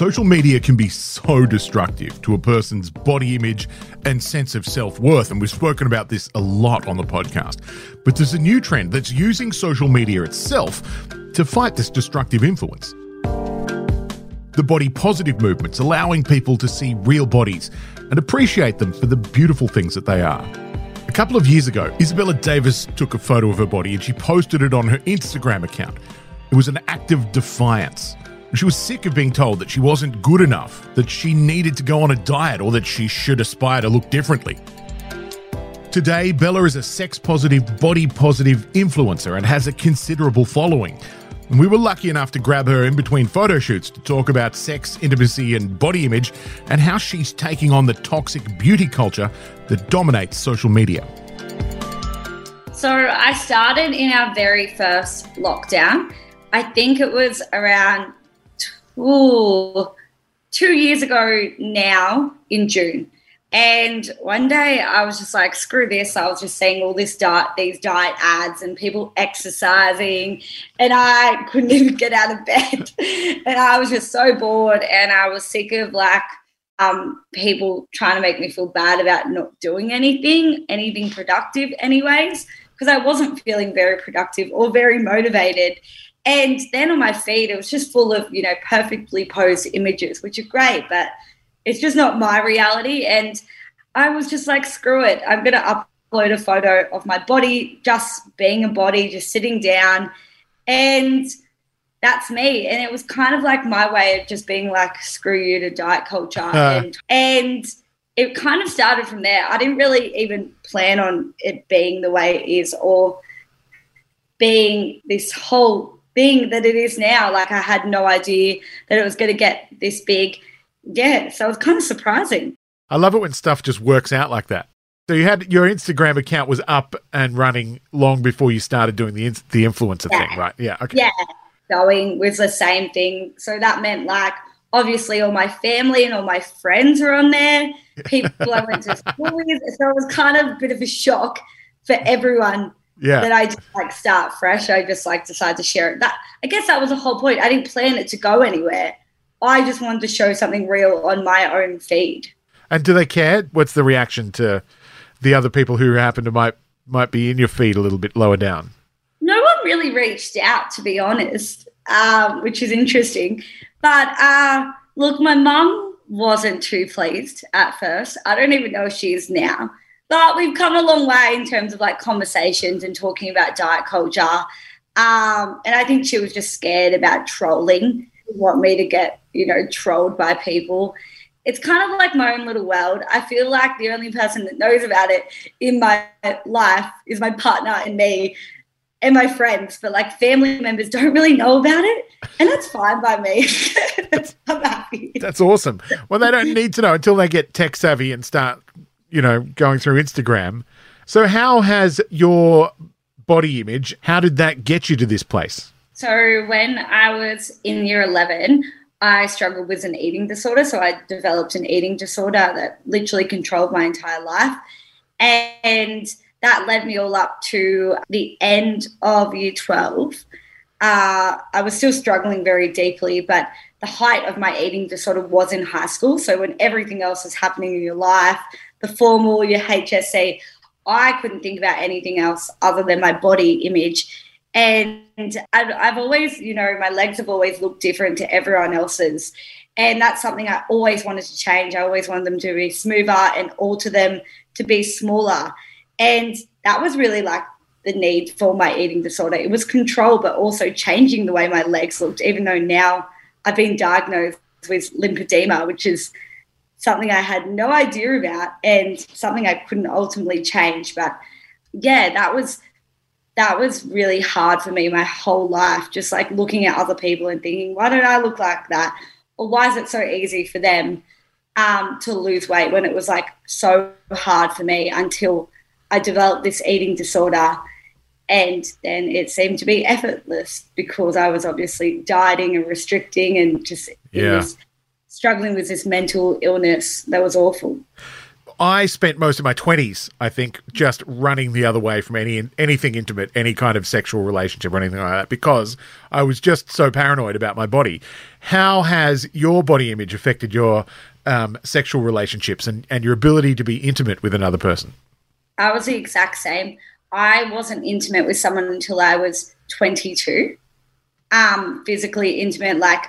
Social media can be so destructive to a person's body image and sense of self worth, and we've spoken about this a lot on the podcast. But there's a new trend that's using social media itself to fight this destructive influence. The body positive movement's allowing people to see real bodies and appreciate them for the beautiful things that they are. A couple of years ago, Isabella Davis took a photo of her body and she posted it on her Instagram account. It was an act of defiance. She was sick of being told that she wasn't good enough, that she needed to go on a diet, or that she should aspire to look differently. Today, Bella is a sex positive, body positive influencer and has a considerable following. And we were lucky enough to grab her in between photo shoots to talk about sex, intimacy, and body image, and how she's taking on the toxic beauty culture that dominates social media. So, I started in our very first lockdown. I think it was around ooh, two years ago now in June. And one day I was just like, screw this. I was just seeing all this diet, these diet ads and people exercising, and I couldn't even get out of bed. and I was just so bored, and I was sick of like um, people trying to make me feel bad about not doing anything, anything productive, anyways, because I wasn't feeling very productive or very motivated. And then on my feed, it was just full of, you know, perfectly posed images, which are great, but it's just not my reality. And I was just like, screw it. I'm going to upload a photo of my body, just being a body, just sitting down. And that's me. And it was kind of like my way of just being like, screw you to diet culture. Uh. And, and it kind of started from there. I didn't really even plan on it being the way it is or being this whole thing that it is now. Like I had no idea that it was going to get this big. Yeah, so it was kind of surprising. I love it when stuff just works out like that. So you had your Instagram account was up and running long before you started doing the the influencer yeah. thing, right? Yeah. Okay. Yeah, going was the same thing. So that meant like obviously all my family and all my friends are on there. People I went to school with. So it was kind of a bit of a shock for everyone yeah. that I just like start fresh. I just like decided to share it. That I guess that was the whole point. I didn't plan it to go anywhere. I just wanted to show something real on my own feed. And do they care? What's the reaction to the other people who happen to might might be in your feed a little bit lower down? No one really reached out, to be honest, um, which is interesting. But uh, look, my mum wasn't too pleased at first. I don't even know if she is now. But we've come a long way in terms of like conversations and talking about diet culture. Um, and I think she was just scared about trolling, want me to get, you know, trolled by people. It's kind of like my own little world. I feel like the only person that knows about it in my life is my partner and me and my friends, but like family members don't really know about it. And that's fine by me. I'm happy. That's awesome. Well, they don't need to know until they get tech savvy and start you know, going through Instagram. So, how has your body image, how did that get you to this place? So, when I was in year 11, I struggled with an eating disorder. So, I developed an eating disorder that literally controlled my entire life. And that led me all up to the end of year 12. Uh, I was still struggling very deeply, but the height of my eating disorder was in high school. So, when everything else is happening in your life, the formal, your HSC. I couldn't think about anything else other than my body image. And I've, I've always, you know, my legs have always looked different to everyone else's. And that's something I always wanted to change. I always wanted them to be smoother and alter them to be smaller. And that was really like the need for my eating disorder. It was control, but also changing the way my legs looked, even though now I've been diagnosed with lymphedema, which is something I had no idea about and something I couldn't ultimately change. But yeah, that was that was really hard for me my whole life, just like looking at other people and thinking, why don't I look like that? Or why is it so easy for them um, to lose weight when it was like so hard for me until I developed this eating disorder. And then it seemed to be effortless because I was obviously dieting and restricting and just yeah. Struggling with this mental illness that was awful. I spent most of my 20s, I think, just running the other way from any anything intimate, any kind of sexual relationship or anything like that, because I was just so paranoid about my body. How has your body image affected your um, sexual relationships and, and your ability to be intimate with another person? I was the exact same. I wasn't intimate with someone until I was 22. Um, physically intimate, like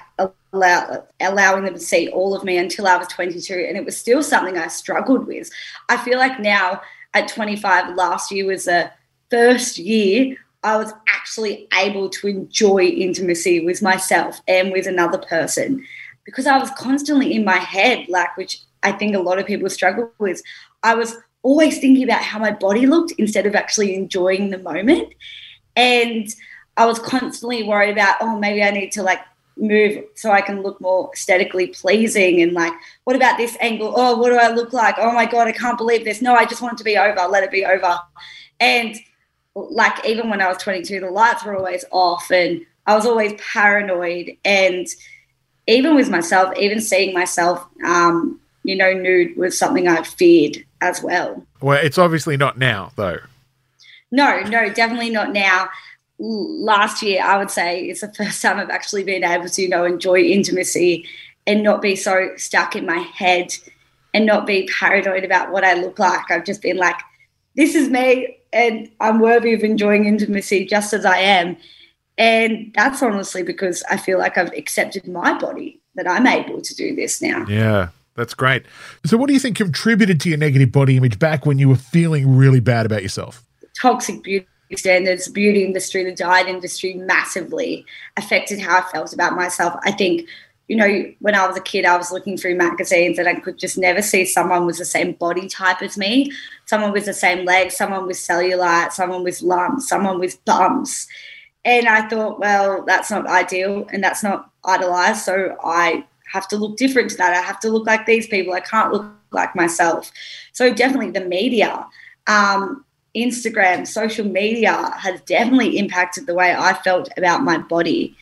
allow, allowing them to see all of me until I was 22. And it was still something I struggled with. I feel like now at 25, last year was the first year I was actually able to enjoy intimacy with myself and with another person because I was constantly in my head, like, which I think a lot of people struggle with. I was always thinking about how my body looked instead of actually enjoying the moment. And I was constantly worried about, oh, maybe I need to like move so I can look more aesthetically pleasing and like, what about this angle? Oh, what do I look like? Oh my God, I can't believe this. No, I just want it to be over. Let it be over. And like, even when I was 22, the lights were always off and I was always paranoid. And even with myself, even seeing myself, um, you know, nude was something I feared as well. Well, it's obviously not now, though. No, no, definitely not now last year, I would say it's the first time I've actually been able to, you know, enjoy intimacy and not be so stuck in my head and not be paranoid about what I look like. I've just been like, this is me and I'm worthy of enjoying intimacy just as I am. And that's honestly because I feel like I've accepted my body that I'm able to do this now. Yeah, that's great. So, what do you think contributed to your negative body image back when you were feeling really bad about yourself? Toxic beauty standards, beauty industry, the diet industry massively affected how I felt about myself. I think, you know, when I was a kid, I was looking through magazines and I could just never see someone with the same body type as me, someone with the same legs, someone with cellulite, someone with lumps, someone with bumps. And I thought, well, that's not ideal and that's not idolized. So I have to look different to that. I have to look like these people. I can't look like myself. So definitely the media. Um, Instagram, social media has definitely impacted the way I felt about my body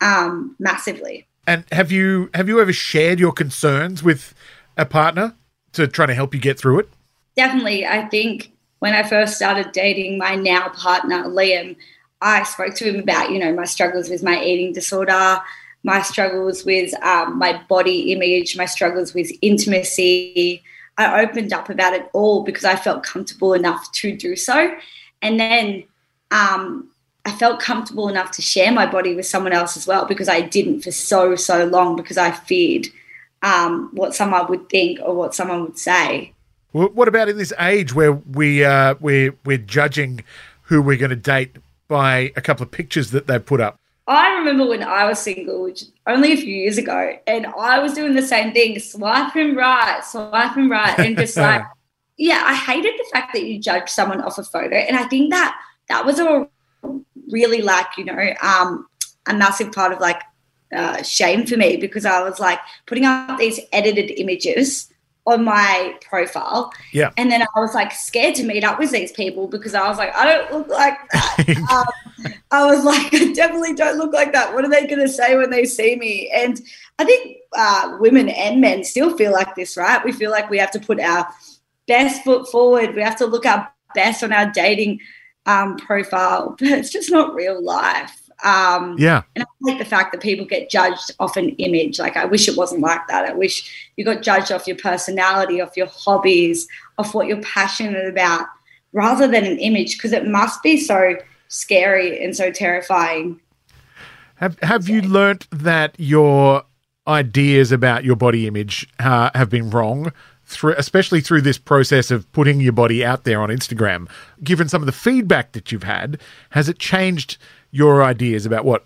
um, massively. And have you have you ever shared your concerns with a partner to try to help you get through it? Definitely. I think when I first started dating my now partner, Liam, I spoke to him about, you know, my struggles with my eating disorder, my struggles with um, my body image, my struggles with intimacy, I opened up about it all because I felt comfortable enough to do so. And then um, I felt comfortable enough to share my body with someone else as well because I didn't for so, so long because I feared um, what someone would think or what someone would say. What about in this age where we uh, we're we're judging who we're going to date by a couple of pictures that they've put up? I remember when I was single, which only a few years ago, and I was doing the same thing, swipe and right, swipe and right, and just like, yeah, I hated the fact that you judge someone off a photo, and I think that that was a really like you know um, a massive part of like uh, shame for me because I was like putting up these edited images on my profile. Yeah. And then I was like scared to meet up with these people because I was like, I don't look like that. um, I was like, I definitely don't look like that. What are they going to say when they see me? And I think uh, women and men still feel like this, right? We feel like we have to put our best foot forward. We have to look our best on our dating um, profile, but it's just not real life. Um, yeah. And I hate the fact that people get judged off an image. Like, I wish it wasn't like that. I wish you got judged off your personality, off your hobbies, off what you're passionate about, rather than an image, because it must be so scary and so terrifying. Have Have you learnt that your ideas about your body image uh, have been wrong? Through, especially through this process of putting your body out there on Instagram, given some of the feedback that you've had, has it changed your ideas about what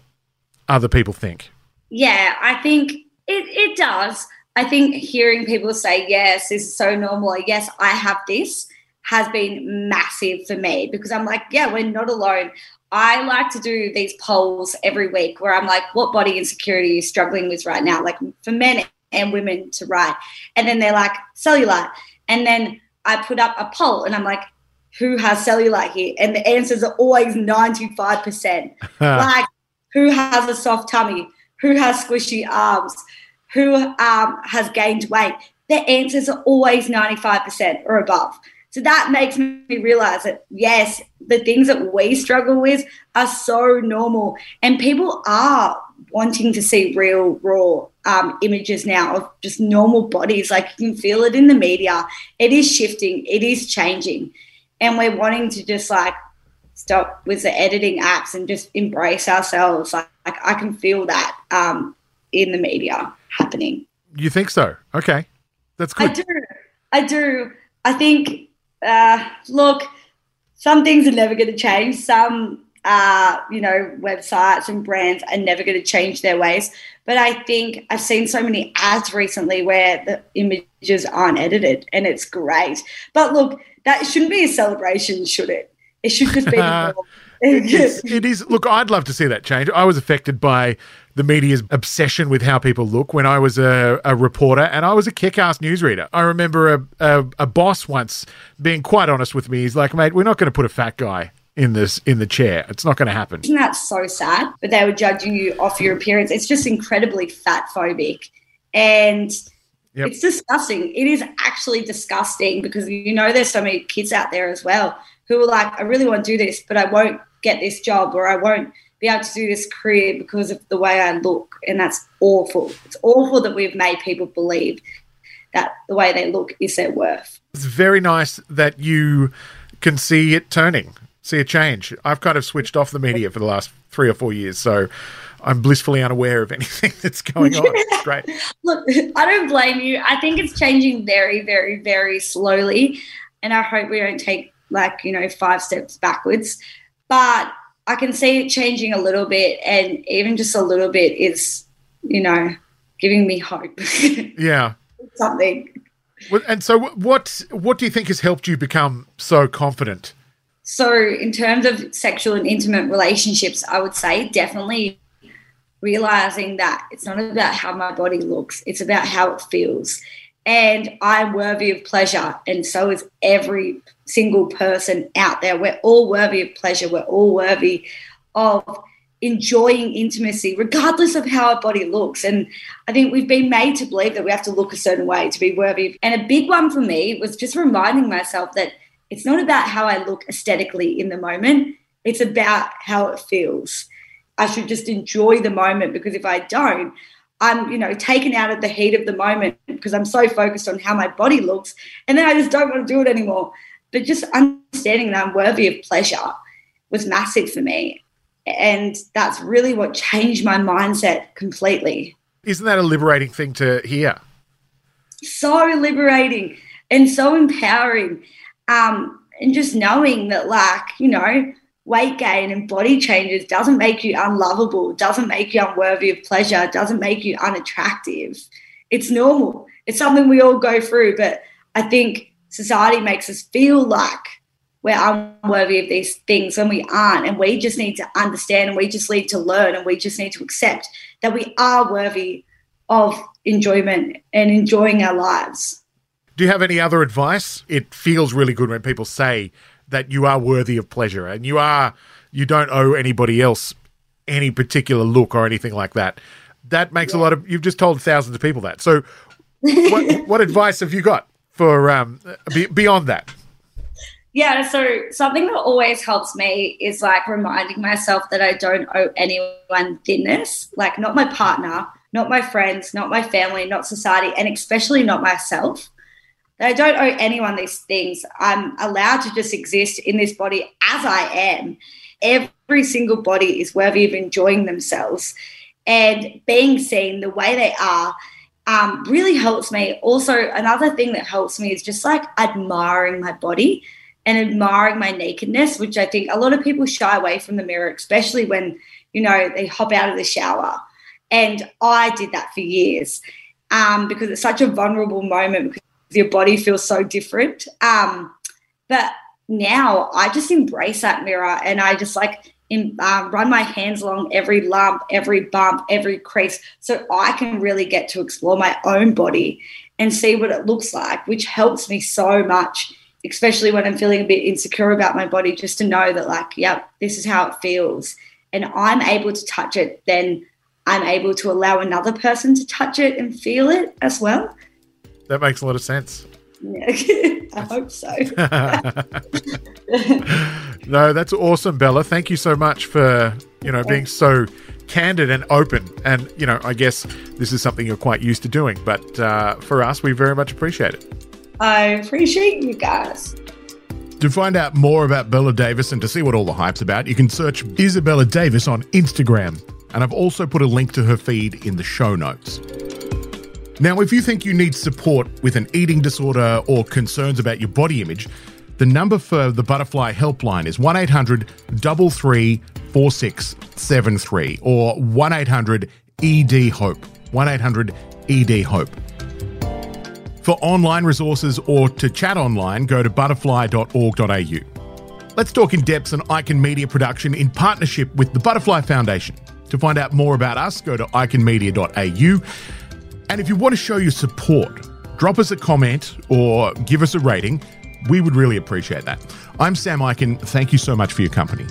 other people think? Yeah, I think it, it does. I think hearing people say, yes, this is so normal, or yes, I have this, has been massive for me because I'm like, yeah, we're not alone. I like to do these polls every week where I'm like, what body insecurity are you struggling with right now? Like for men and women to write. And then they're like, cellulite. And then I put up a poll and I'm like, who has cellulite here? And the answers are always 95%. like, who has a soft tummy? Who has squishy arms? Who um, has gained weight? The answers are always 95% or above. So that makes me realize that, yes, the things that we struggle with are so normal. And people are wanting to see real, raw um, images now of just normal bodies. Like you can feel it in the media. It is shifting, it is changing. And we're wanting to just like stop with the editing apps and just embrace ourselves. Like, like I can feel that um, in the media happening. You think so? Okay. That's good. I do. I do. I think, uh, look, some things are never going to change. Some, uh, you know, websites and brands are never going to change their ways. But I think I've seen so many ads recently where the images aren't edited and it's great. But look, that shouldn't be a celebration, should it? It should just be. it is. Look, I'd love to see that change. I was affected by the media's obsession with how people look when I was a, a reporter and I was a kick ass newsreader. I remember a, a, a, boss once being quite honest with me. He's like, mate, we're not going to put a fat guy in this in the chair. It's not going to happen. Isn't that so sad? But they were judging you off your appearance. It's just incredibly fat phobic. And yep. it's disgusting. It is actually disgusting because you know there's so many kids out there as well who are like, I really want to do this, but I won't get this job or I won't be able to do this career because of the way I look. And that's awful. It's awful that we've made people believe that the way they look is their worth. It's very nice that you can see it turning, see a change. I've kind of switched off the media for the last three or four years. So I'm blissfully unaware of anything that's going on. It's great. Look, I don't blame you. I think it's changing very, very, very slowly. And I hope we don't take like, you know, five steps backwards. But I can see it changing a little bit, and even just a little bit is, you know, giving me hope. yeah. Something. And so, what what do you think has helped you become so confident? So, in terms of sexual and intimate relationships, I would say definitely realizing that it's not about how my body looks; it's about how it feels and I'm worthy of pleasure, and so is every single person out there. We're all worthy of pleasure. We're all worthy of enjoying intimacy, regardless of how our body looks. And I think we've been made to believe that we have to look a certain way to be worthy. And a big one for me was just reminding myself that it's not about how I look aesthetically in the moment, it's about how it feels. I should just enjoy the moment because if I don't, I'm, you know, taken out of the heat of the moment because I'm so focused on how my body looks. And then I just don't want to do it anymore. But just understanding that I'm worthy of pleasure was massive for me. And that's really what changed my mindset completely. Isn't that a liberating thing to hear? So liberating and so empowering. Um, and just knowing that, like, you know, weight gain and body changes doesn't make you unlovable, doesn't make you unworthy of pleasure, doesn't make you unattractive. It's normal. It's something we all go through, but I think society makes us feel like we're unworthy of these things when we aren't. And we just need to understand and we just need to learn and we just need to accept that we are worthy of enjoyment and enjoying our lives. Do you have any other advice? It feels really good when people say, that you are worthy of pleasure and you are you don't owe anybody else any particular look or anything like that. That makes yeah. a lot of you've just told thousands of people that. So what what advice have you got for um beyond that? Yeah, so something that always helps me is like reminding myself that I don't owe anyone thinness, like not my partner, not my friends, not my family, not society, and especially not myself I don't owe anyone these things. I'm allowed to just exist in this body as I am. Every single body is worthy of enjoying themselves and being seen the way they are. Um, really helps me. Also, another thing that helps me is just like admiring my body and admiring my nakedness, which I think a lot of people shy away from the mirror, especially when you know they hop out of the shower. And I did that for years um, because it's such a vulnerable moment your body feels so different. Um, but now I just embrace that mirror and I just like in, uh, run my hands along every lump, every bump, every crease, so I can really get to explore my own body and see what it looks like, which helps me so much, especially when I'm feeling a bit insecure about my body, just to know that, like, yep, this is how it feels. And I'm able to touch it, then I'm able to allow another person to touch it and feel it as well that makes a lot of sense. Yeah, I hope so. no, that's awesome, Bella. Thank you so much for you know being so candid and open. And you know, I guess this is something you're quite used to doing, but uh, for us, we very much appreciate it. I appreciate you guys. To find out more about Bella Davis and to see what all the hype's about, you can search Isabella Davis on Instagram. And I've also put a link to her feed in the show notes. Now, if you think you need support with an eating disorder or concerns about your body image, the number for the Butterfly Helpline is 1 800 4673 or 1 800 ED Hope. 1 800 ED Hope. For online resources or to chat online, go to butterfly.org.au. Let's talk in depth on Icon Media production in partnership with the Butterfly Foundation. To find out more about us, go to iconmedia.au. And if you want to show your support, drop us a comment or give us a rating. We would really appreciate that. I'm Sam Icon. Thank you so much for your company.